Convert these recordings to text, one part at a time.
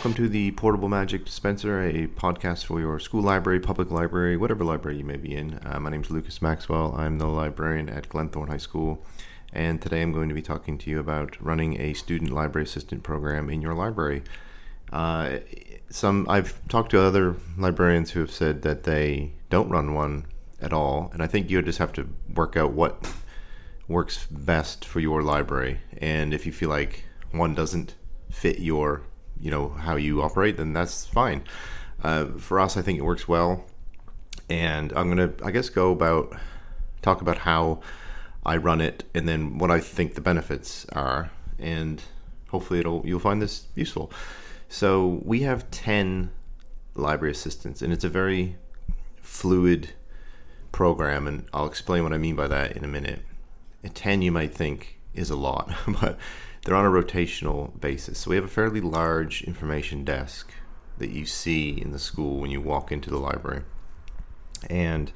welcome to the Portable Magic Dispenser, a podcast for your school library, public library, whatever library you may be in. Uh, my name is Lucas Maxwell. I'm the librarian at Glenthorne High School, and today I'm going to be talking to you about running a student library assistant program in your library. Uh, some I've talked to other librarians who have said that they don't run one at all, and I think you just have to work out what works best for your library, and if you feel like one doesn't fit your you know how you operate, then that's fine. Uh, for us, I think it works well, and I'm gonna I guess go about talk about how I run it, and then what I think the benefits are, and hopefully it'll you'll find this useful. So we have ten library assistants, and it's a very fluid program, and I'll explain what I mean by that in a minute. At ten, you might think is a lot, but they're on a rotational basis. So we have a fairly large information desk that you see in the school when you walk into the library. And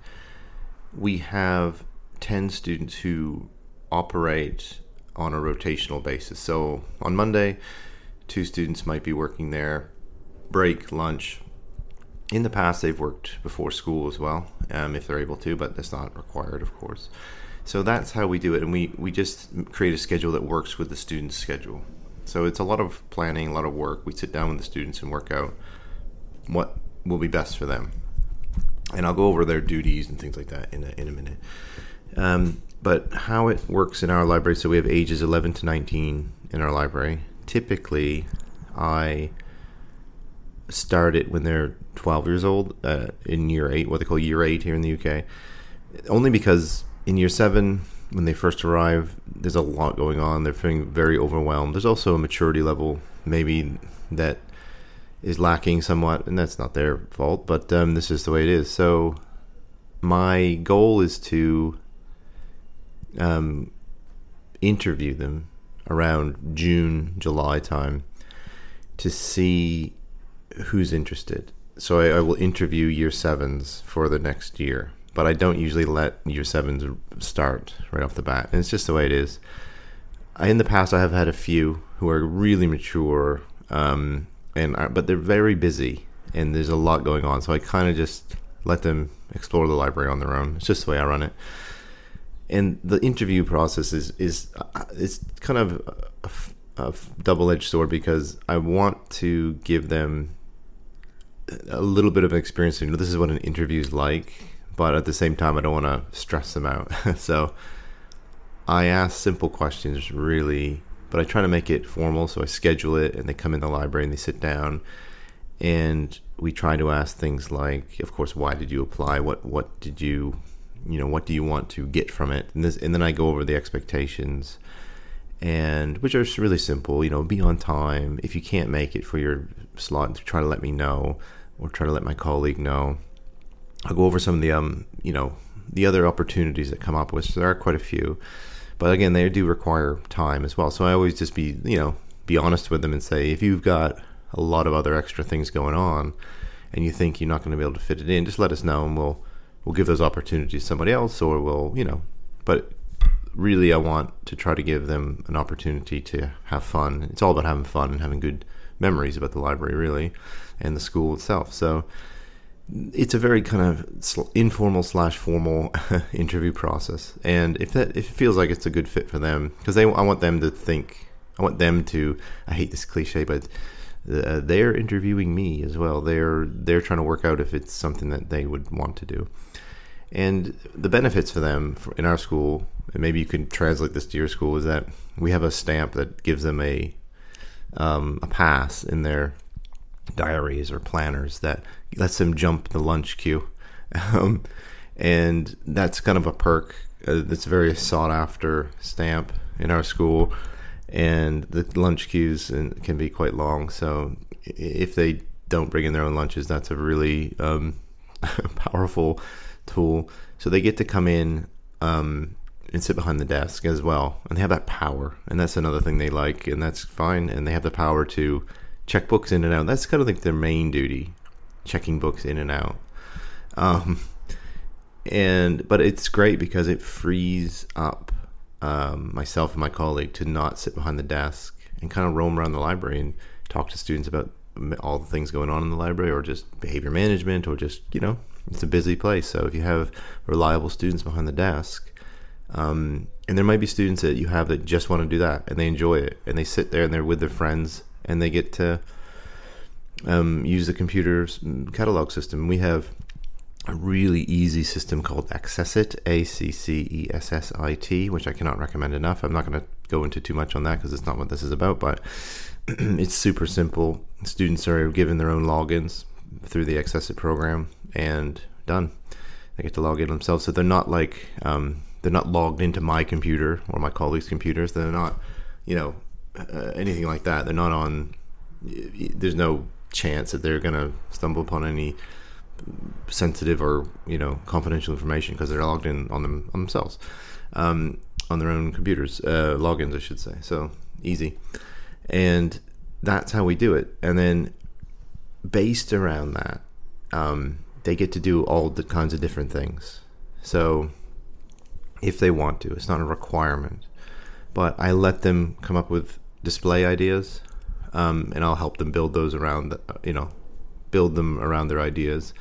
we have 10 students who operate on a rotational basis. So on Monday, two students might be working there, break, lunch. In the past, they've worked before school as well, um, if they're able to, but that's not required, of course. So that's how we do it, and we we just create a schedule that works with the student's schedule. So it's a lot of planning, a lot of work. We sit down with the students and work out what will be best for them, and I'll go over their duties and things like that in a, in a minute. Um, but how it works in our library, so we have ages 11 to 19 in our library. Typically, I start it when they're 12 years old uh, in year eight, what they call year eight here in the UK, only because in year seven, when they first arrive, there's a lot going on. They're feeling very overwhelmed. There's also a maturity level, maybe that is lacking somewhat, and that's not their fault, but um, this is the way it is. So, my goal is to um, interview them around June, July time to see who's interested. So, I, I will interview year sevens for the next year but I don't usually let year sevens start right off the bat. And it's just the way it is. In the past, I have had a few who are really mature, um, and are, but they're very busy, and there's a lot going on. So I kind of just let them explore the library on their own. It's just the way I run it. And the interview process is is uh, it's kind of a, a double-edged sword because I want to give them a little bit of experience. You know, this is what an interview is like but at the same time, I don't want to stress them out. so I ask simple questions, really, but I try to make it formal. So I schedule it, and they come in the library and they sit down, and we try to ask things like, of course, why did you apply? What what did you, you know, what do you want to get from it? And this, and then I go over the expectations. And which are really simple, you know, be on time. If you can't make it for your slot, try to let me know, or try to let my colleague know I'll go over some of the um, you know, the other opportunities that come up with. So there are quite a few, but again, they do require time as well. So I always just be, you know, be honest with them and say, if you've got a lot of other extra things going on, and you think you're not going to be able to fit it in, just let us know, and we'll we'll give those opportunities to somebody else, or we'll, you know, but really, I want to try to give them an opportunity to have fun. It's all about having fun and having good memories about the library, really, and the school itself. So it's a very kind of informal slash formal interview process, and if that if it feels like it's a good fit for them, because they I want them to think, I want them to. I hate this cliche, but uh, they're interviewing me as well. They're they're trying to work out if it's something that they would want to do, and the benefits for them for, in our school, and maybe you can translate this to your school, is that we have a stamp that gives them a um, a pass in their diaries or planners that lets them jump the lunch queue. Um, and that's kind of a perk uh, that's very sought after stamp in our school. And the lunch queues can be quite long. So if they don't bring in their own lunches, that's a really um, powerful tool. So they get to come in um, and sit behind the desk as well. And they have that power. And that's another thing they like. And that's fine. And they have the power to check books in and out. That's kind of like their main duty, checking books in and out. Um, and but it's great because it frees up um, myself and my colleague to not sit behind the desk and kind of roam around the library and talk to students about all the things going on in the library, or just behavior management, or just you know, it's a busy place. So if you have reliable students behind the desk, um, and there might be students that you have that just want to do that and they enjoy it and they sit there and they're with their friends and they get to um, use the computer's catalog system. We have a really easy system called Accessit, A C C E S S I T, which I cannot recommend enough. I'm not going to go into too much on that because it's not what this is about, but it's super simple. Students are given their own logins through the Accessit program and done. They get to log in themselves, so they're not like um, they're not logged into my computer or my colleagues' computers. They're not, you know, uh, anything like that. They're not on. There's no chance that they're going to stumble upon any sensitive or you know confidential information because they're logged in on them on themselves. Um, on their own computers uh, logins I should say. So easy. And that's how we do it. And then based around that um, they get to do all the kinds of different things. So if they want to it's not a requirement. But I let them come up with display ideas um, and I'll help them build those around you know build them around their ideas.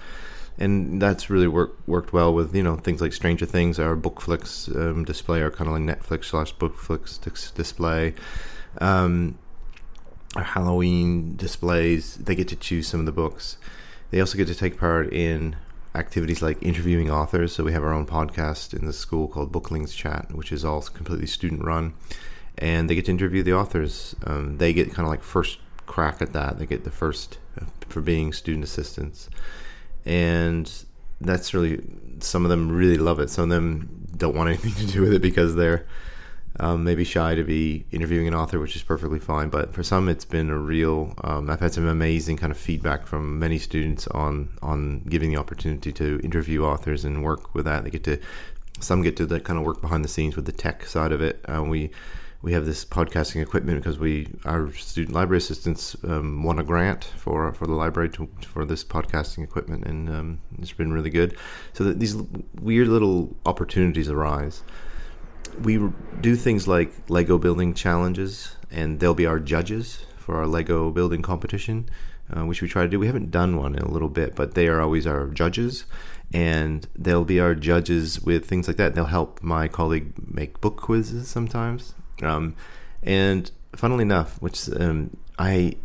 And that's really worked worked well with you know things like Stranger Things, our Bookflix um, display, our kind of like Netflix slash Bookflix display. Um, our Halloween displays, they get to choose some of the books. They also get to take part in activities like interviewing authors. So we have our own podcast in the school called Booklings Chat, which is all completely student run, and they get to interview the authors. Um, they get kind of like first crack at that. They get the first for being student assistants, and that's really some of them really love it. Some of them don't want anything to do with it because they're um, maybe shy to be interviewing an author, which is perfectly fine. But for some, it's been a real. Um, I've had some amazing kind of feedback from many students on on giving the opportunity to interview authors and work with that. They get to some get to the kind of work behind the scenes with the tech side of it. Uh, we we have this podcasting equipment because we our student library assistants um, won a grant for for the library to, for this podcasting equipment, and um, it's been really good. So that these weird little opportunities arise. We do things like Lego building challenges, and they'll be our judges for our Lego building competition, uh, which we try to do. We haven't done one in a little bit, but they are always our judges, and they'll be our judges with things like that. They'll help my colleague make book quizzes sometimes um, and funnily enough, which um, I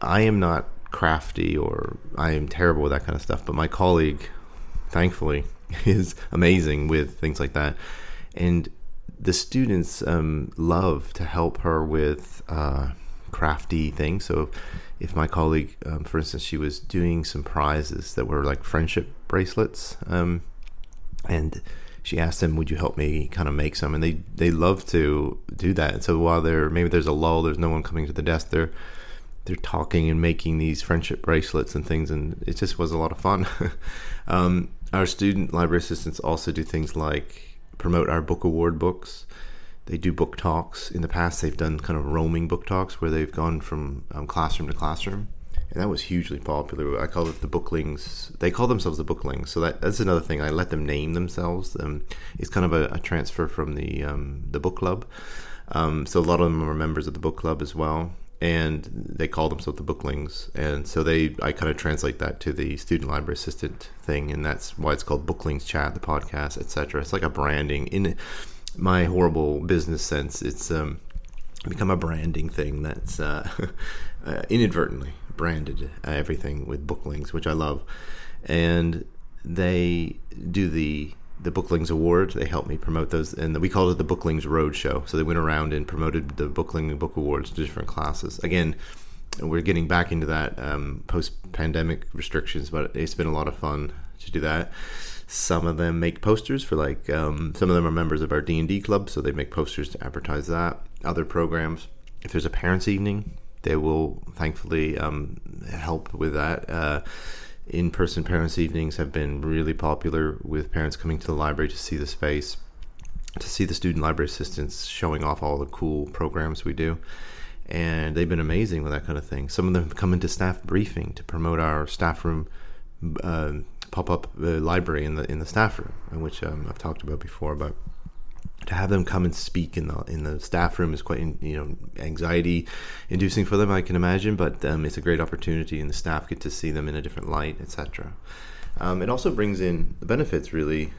I am not crafty or I am terrible with that kind of stuff, but my colleague, thankfully, is amazing with things like that, and the students um, love to help her with uh, crafty things. So if my colleague, um, for instance, she was doing some prizes that were like friendship bracelets, um, and she asked them, "Would you help me kind of make some?" And they they love to do that. And so while they're maybe there's a lull, there's no one coming to the desk. They're they're talking and making these friendship bracelets and things, and it just was a lot of fun. um, our student library assistants also do things like promote our book award books. They do book talks. In the past, they've done kind of roaming book talks where they've gone from um, classroom to classroom and that was hugely popular. I call it the Booklings. They call themselves the Booklings, so that, that's another thing. I let them name themselves. Um, it's kind of a, a transfer from the um, the book club. Um, so a lot of them are members of the book club as well, and they call themselves the Booklings. And so they, I kind of translate that to the student library assistant thing, and that's why it's called Booklings Chat, the podcast, etc. It's like a branding in my horrible business sense. It's um, become a branding thing that's uh, uh, inadvertently branded uh, everything with Booklings, which I love, and they do the the Booklings Award. They helped me promote those, and we called it the Booklings Roadshow. So they went around and promoted the Bookling Book Awards to different classes. Again, we're getting back into that um, post-pandemic restrictions, but it's been a lot of fun to do that. Some of them make posters for like um, some of them are members of our D and D club, so they make posters to advertise that. Other programs, if there's a parents' evening, they will thankfully um, help with that. Uh, in-person parents' evenings have been really popular with parents coming to the library to see the space, to see the student library assistants showing off all the cool programs we do. And they've been amazing with that kind of thing. Some of them come into staff briefing to promote our staff room uh, pop-up uh, library in the in the staff room, which um, I've talked about before. But to have them come and speak in the in the staff room is quite you know anxiety inducing for them I can imagine but um, it's a great opportunity and the staff get to see them in a different light etc um, it also brings in the benefits really.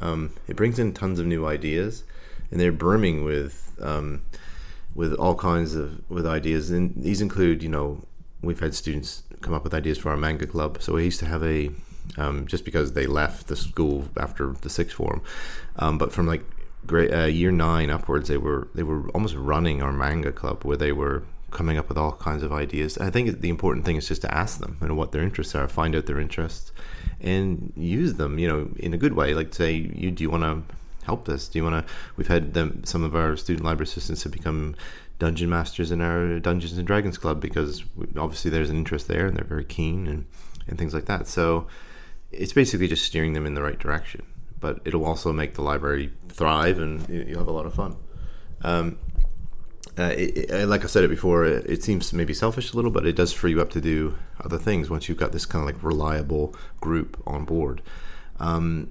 Um, it brings in tons of new ideas and they're brimming with um, with all kinds of with ideas. And these include you know we've had students come up with ideas for our manga club. So we used to have a um, just because they left the school after the sixth form um, but from like grade uh, year nine upwards, they were they were almost running our manga club where they were coming up with all kinds of ideas. I think the important thing is just to ask them and what their interests are, find out their interests, and use them. You know, in a good way. Like say, you do you want to help this? Do you want to? We've had them. Some of our student library assistants have become dungeon masters in our Dungeons and Dragons club because obviously there's an interest there and they're very keen and and things like that. So it's basically just steering them in the right direction but it'll also make the library thrive and you'll have a lot of fun. Um, uh, it, it, like I said it before, it, it, seems maybe selfish a little, but it does free you up to do other things once you've got this kind of like reliable group on board. Um,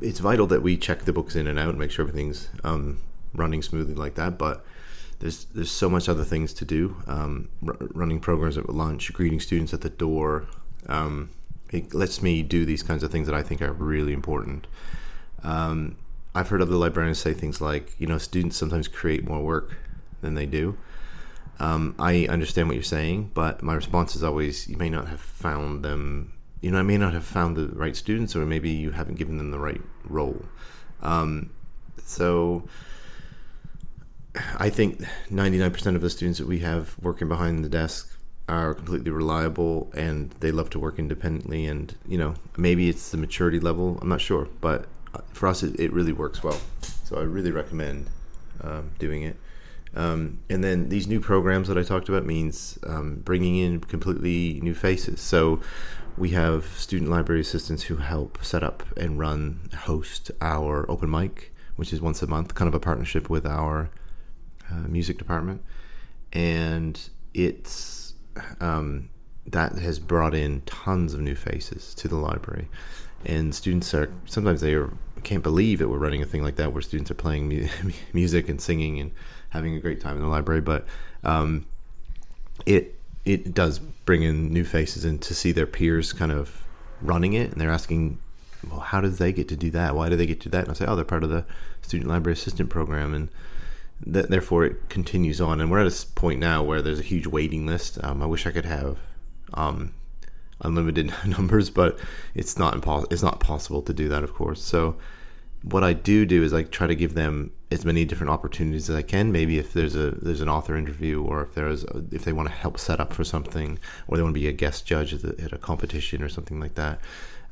it's vital that we check the books in and out and make sure everything's um, running smoothly like that. But there's there's so much other things to do. Um, r- running programs at lunch, greeting students at the door, um, it lets me do these kinds of things that I think are really important. Um, I've heard other librarians say things like, you know, students sometimes create more work than they do. Um, I understand what you're saying, but my response is always, you may not have found them. You know, I may not have found the right students, or maybe you haven't given them the right role. Um, so, I think 99% of the students that we have working behind the desk are completely reliable and they love to work independently and you know maybe it's the maturity level i'm not sure but uh, for us it, it really works well. So i really recommend um, doing it. Um, and then these new programs that i talked about means um, bringing in completely new faces. So we have student library assistants who help set up and run host our open mic which is once a month kind of a partnership with our uh, music department. And it's um, that has brought in tons of new faces to the library, and students are sometimes they are, can't believe that we're running a thing like that where students are playing mu- music and singing and having a great time in the library. But um, it it does bring in new faces and to see their peers kind of running it and they're asking well how did they get to do that? Why do they get to do that? And i say oh they're part of the student library assistant program. And th- therefore it continues on. And we're at a point now where there's a huge waiting list. Um, I wish I could have um, unlimited numbers, but it's not impossible. It's not possible to do that, of course. So what I do do is I try to give them as many different opportunities as I can. Maybe if there's a there's an author interview, or if there's a, if they want to help set up for something, or they want to be a guest judge at, the, at a competition or something like that.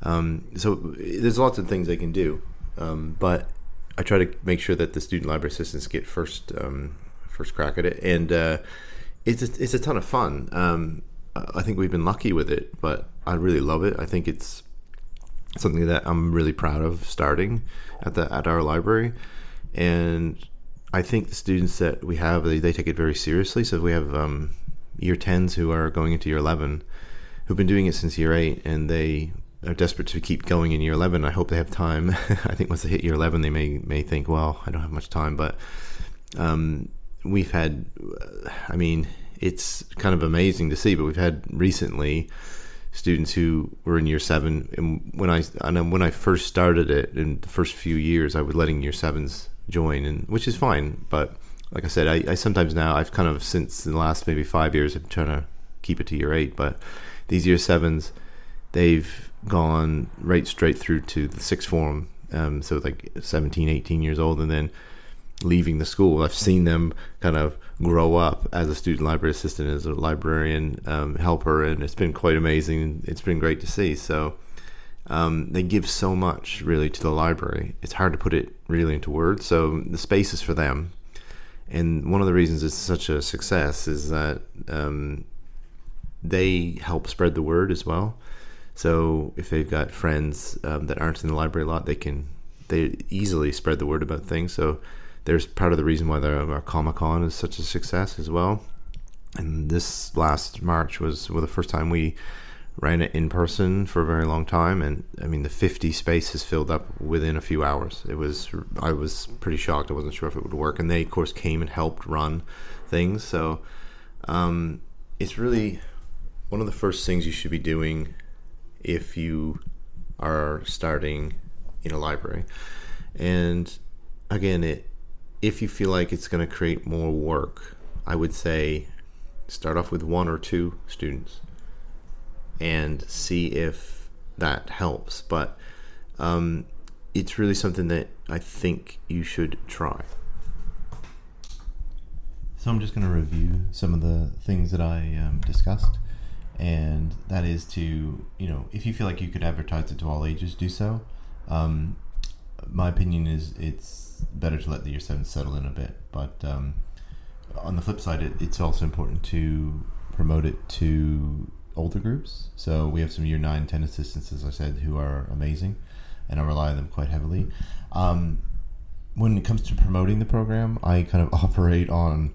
Um, so there's lots of things they can do, um, but I try to make sure that the student library assistants get first um, first crack at it, and uh, it's a, it's a ton of fun. Um, I think we've been lucky with it, but I really love it. I think it's something that I'm really proud of starting at the at our library, and I think the students that we have they, they take it very seriously. So we have um, year tens who are going into year eleven, who've been doing it since year eight, and they are desperate to keep going in year 11. I hope they have time. I think once they hit year 11, they may may think, well, I don't have much time. But um, we've had, I mean, it's kind of amazing to see. But we've had recently students who were in year seven, and when I and when I first started it in the first few years, I was letting year sevens join, and which is fine. But like I said, I, I sometimes now I've kind of since the last maybe five years, I'm trying to keep it to year eight. But these year sevens, they've gone right straight through to the sixth form, um, so like 17, 18 years old, and then leaving the school. I've seen them kind of grow up as a student library assistant, as a librarian um, helper, and it's been quite amazing. It's been great to see. So um, they give so much really to the library. It's hard to put it really into words. So the space is for them. And one of the reasons it's such a success is that um, they help spread the word as well. So if they've got friends um, that aren't in the library a lot, they can they easily spread the word about things. So there's part of the reason why our Comic Con is such a success as well. And this last March was well, the first time we ran it in person for a very long time, and I mean the 50 spaces filled up within a few hours. It was I was pretty shocked. I wasn't sure if it would work, and they of course came and helped run things. So um, it's really one of the first things you should be doing if you are starting in a library. And again, it if you feel like it's going to create more work, I would say start off with one or two students and see if that helps. But um, it's really something that I think you should try. So I'm just going to review some of the things that I um, discussed, and that is to you know if you feel like you could advertise it to all ages, do so. Um, my opinion is it's better to let the year seven settle in a bit, but um, on the flip side, it, it's also important to promote it to older groups. So we have some year nine, 10 assistants, as I said, who are amazing, and I rely on them quite heavily. Um, when it comes to promoting the program, I kind of operate on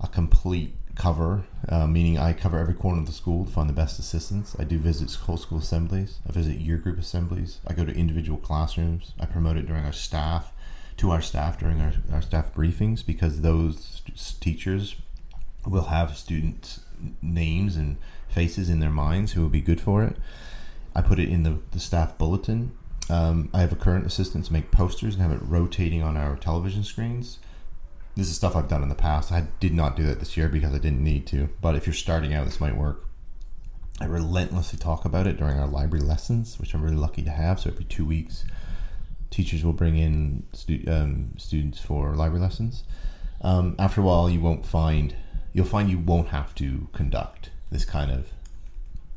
a complete cover, uh, meaning I cover every corner of the school to find the best assistants. I do visit whole school assemblies. I visit year group assemblies. I go to individual classrooms. I promote it during our staff, to our staff during our, our staff briefings because those teachers will have students' names and faces in their minds who will be good for it. I put it in the, the staff bulletin. Um, I have a current assistant to make posters and have it rotating on our television screens. This is stuff I've done in the past. I did not do that this year because I didn't need to. But if you're starting out, this might work. I relentlessly talk about it during our library lessons, which I'm really lucky to have. So every two weeks, teachers will bring in stu- um, students for library lessons. Um, after a while, you won't find you'll find you won't have to conduct this kind of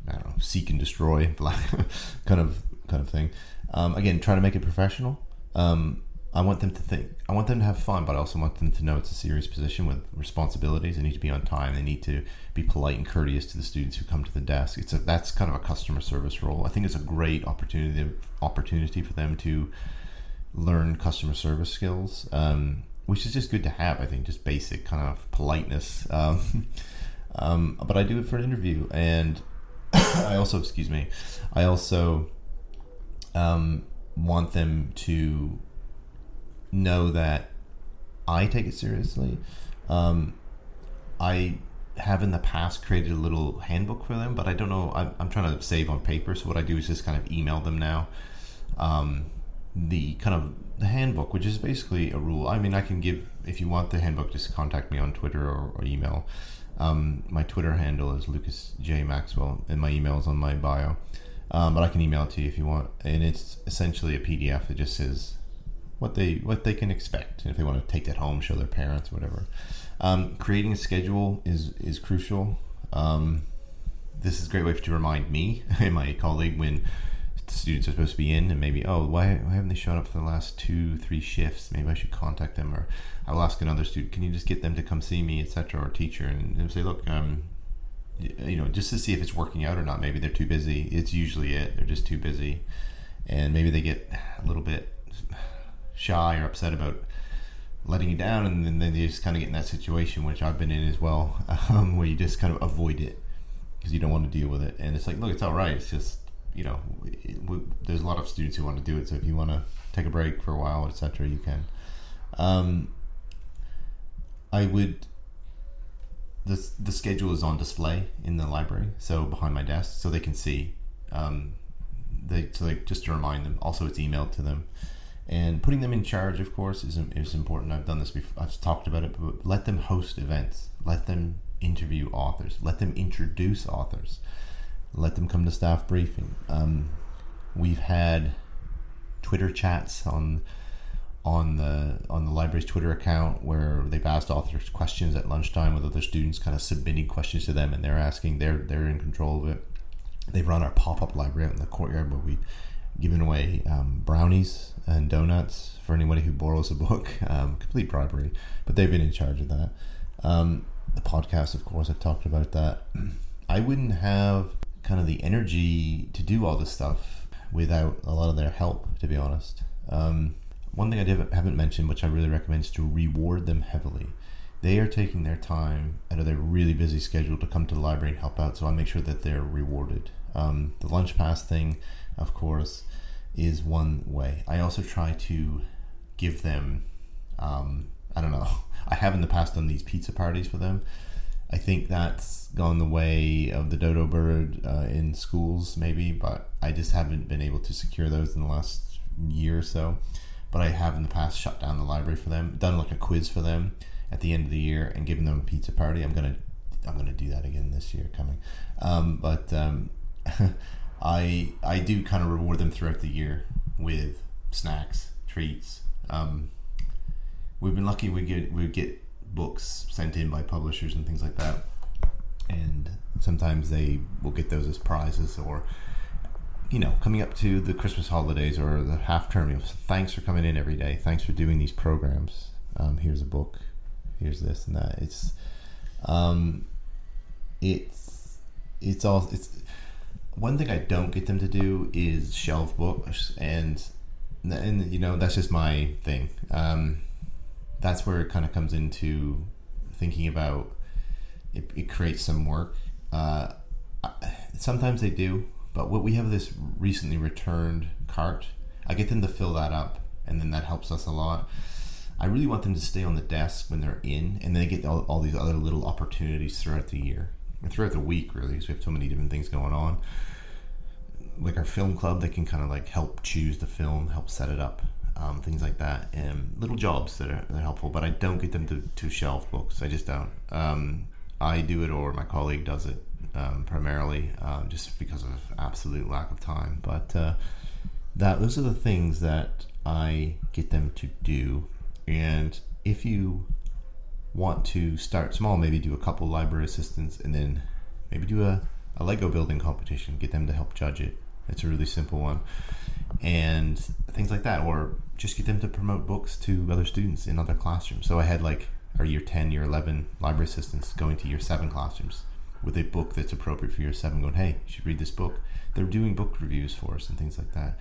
I don't know seek and destroy kind of kind of thing. Um, again, try to make it professional. Um, I want them to think. I want them to have fun, but I also want them to know it's a serious position with responsibilities. They need to be on time. They need to be polite and courteous to the students who come to the desk. It's a, that's kind of a customer service role. I think it's a great opportunity opportunity for them to learn customer service skills, um, which is just good to have. I think just basic kind of politeness. Um, um, but I do it for an interview, and I also, excuse me, I also um, want them to know that I take it seriously. Um, I have in the past created a little handbook for them, but I don't know. I'm, I'm, trying to save on paper, so what I do is just kind of email them now. Um, the kind of the handbook, which is basically a rule. I mean, I can give if you want the handbook, just contact me on Twitter or, or email. Um, my Twitter handle is Lucas J Maxwell, and my email is on my bio. Um, but I can email it to you if you want, and it's essentially a PDF that just says what they what they can expect, if they want to take that home, show their parents, whatever. Um, creating a schedule is is crucial. Um, this is a great way to remind me and my colleague when students are supposed to be in and maybe oh why, why haven't they shown up for the last two three shifts? Maybe i should contact them or i will ask another student can you just get them to come see me etc or teacher? And, and say look um you know just to see if it's working out or not. Maybe they're too busy. It's usually it. They're just too busy. And maybe they get a little bit shy or upset about letting you down and then they just kind of get in that situation which i've been in as well um, where you just kind of avoid it because you don't want to deal with it and it's like look it's all right it's just you know, we, there's a lot of students who want to do it. So if you want to take a break for a while, etc., you can. Um, I would. The, the schedule is on display in the library, so behind my desk, so they can see. Um, they so they just to remind them. Also, it's emailed to them, and putting them in charge, of course, is is important. I've done this before. I've talked about it, but let them host events. Let them interview authors. Let them introduce authors let them come to staff briefing. Um, we've had Twitter chats on on the on the library's Twitter account where they've asked authors questions at lunchtime with other students, kind of submitting questions to them, and they're asking. They're they're in control of it. They've run our pop up library out in the courtyard where we've given away um, brownies and donuts for anybody who borrows a book. Um, complete bribery, but they've been in charge of that. Um, the podcast, of course, I've talked about that. I wouldn't have kind of the energy to do all this stuff without a lot of their help, to be honest. Um, one thing I haven't mentioned, which I really recommend, is to reward them heavily. They are taking their time out of their really busy schedule to come to the library and help out, so I make sure that they're rewarded. Um, the lunch pass thing, of course, is one way. I also try to give them, um, I don't know, I have in the past done these pizza parties for them. I think that's gone the way of the dodo bird uh, in schools, maybe, but I just haven't been able to secure those in the last year or so. But I have in the past shut down the library for them, done like a quiz for them at the end of the year, and given them a pizza party. I'm gonna I'm gonna do that again this year coming. Um, but um, I I do kind of reward them throughout the year with snacks, treats. Um, we've been lucky we get we get books sent in by publishers and things like that, and sometimes they will get those as prizes or you know, coming up to the Christmas holidays or the half term, you know, thanks for coming in every day. Thanks for doing these programs. Um, here's a book. Here's this and that. It's, um, it's, it's all, it's, one thing I don't get them to do is shelve books and, and you know, that's just my thing. Um, that's where it kind of comes into thinking about it, it creates some work. Uh, sometimes they do but what we have this recently returned cart. I get them to fill that up, and then that helps us a lot. I really want them to stay on the desk when they're in, and then they get all, all these other little opportunities throughout the year, throughout the week, really, because we have so many different things going on. Like our film club, they can kind of like help choose the film, help set it up, um, things like that, and little jobs that are, that are, helpful. But I don't get them to, to shelf books. I just don't. Um, I do it, or my colleague does it um, primarily, um, just because of absolute lack of time. But uh, that those are the things that I get them to do. And if you want to start small, maybe do a couple library assistants, and then maybe do a, a Lego building competition. Get them to help judge it. It's a really simple one, and things like that, or just get them to promote books to other students in other classrooms. So I had like our year 10, year 11 library assistants going to year 7 classrooms with a book that's appropriate for year seven, going, hey, you should read this book. They're doing book reviews for us and things like that.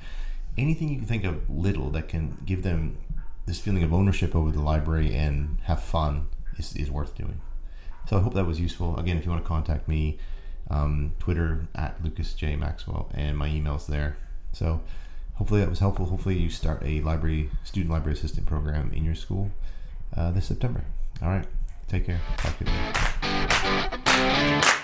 Anything you can think of little that can give them this feeling of ownership over the library and have fun is, is worth doing. So I hope that was useful. Again, if you want to contact me, um, Twitter at Lucas J Maxwell, and my email's there. So hopefully that was helpful. Hopefully you start a library student library assistant program in your school uh, this September. All right, take care. Talk to you later.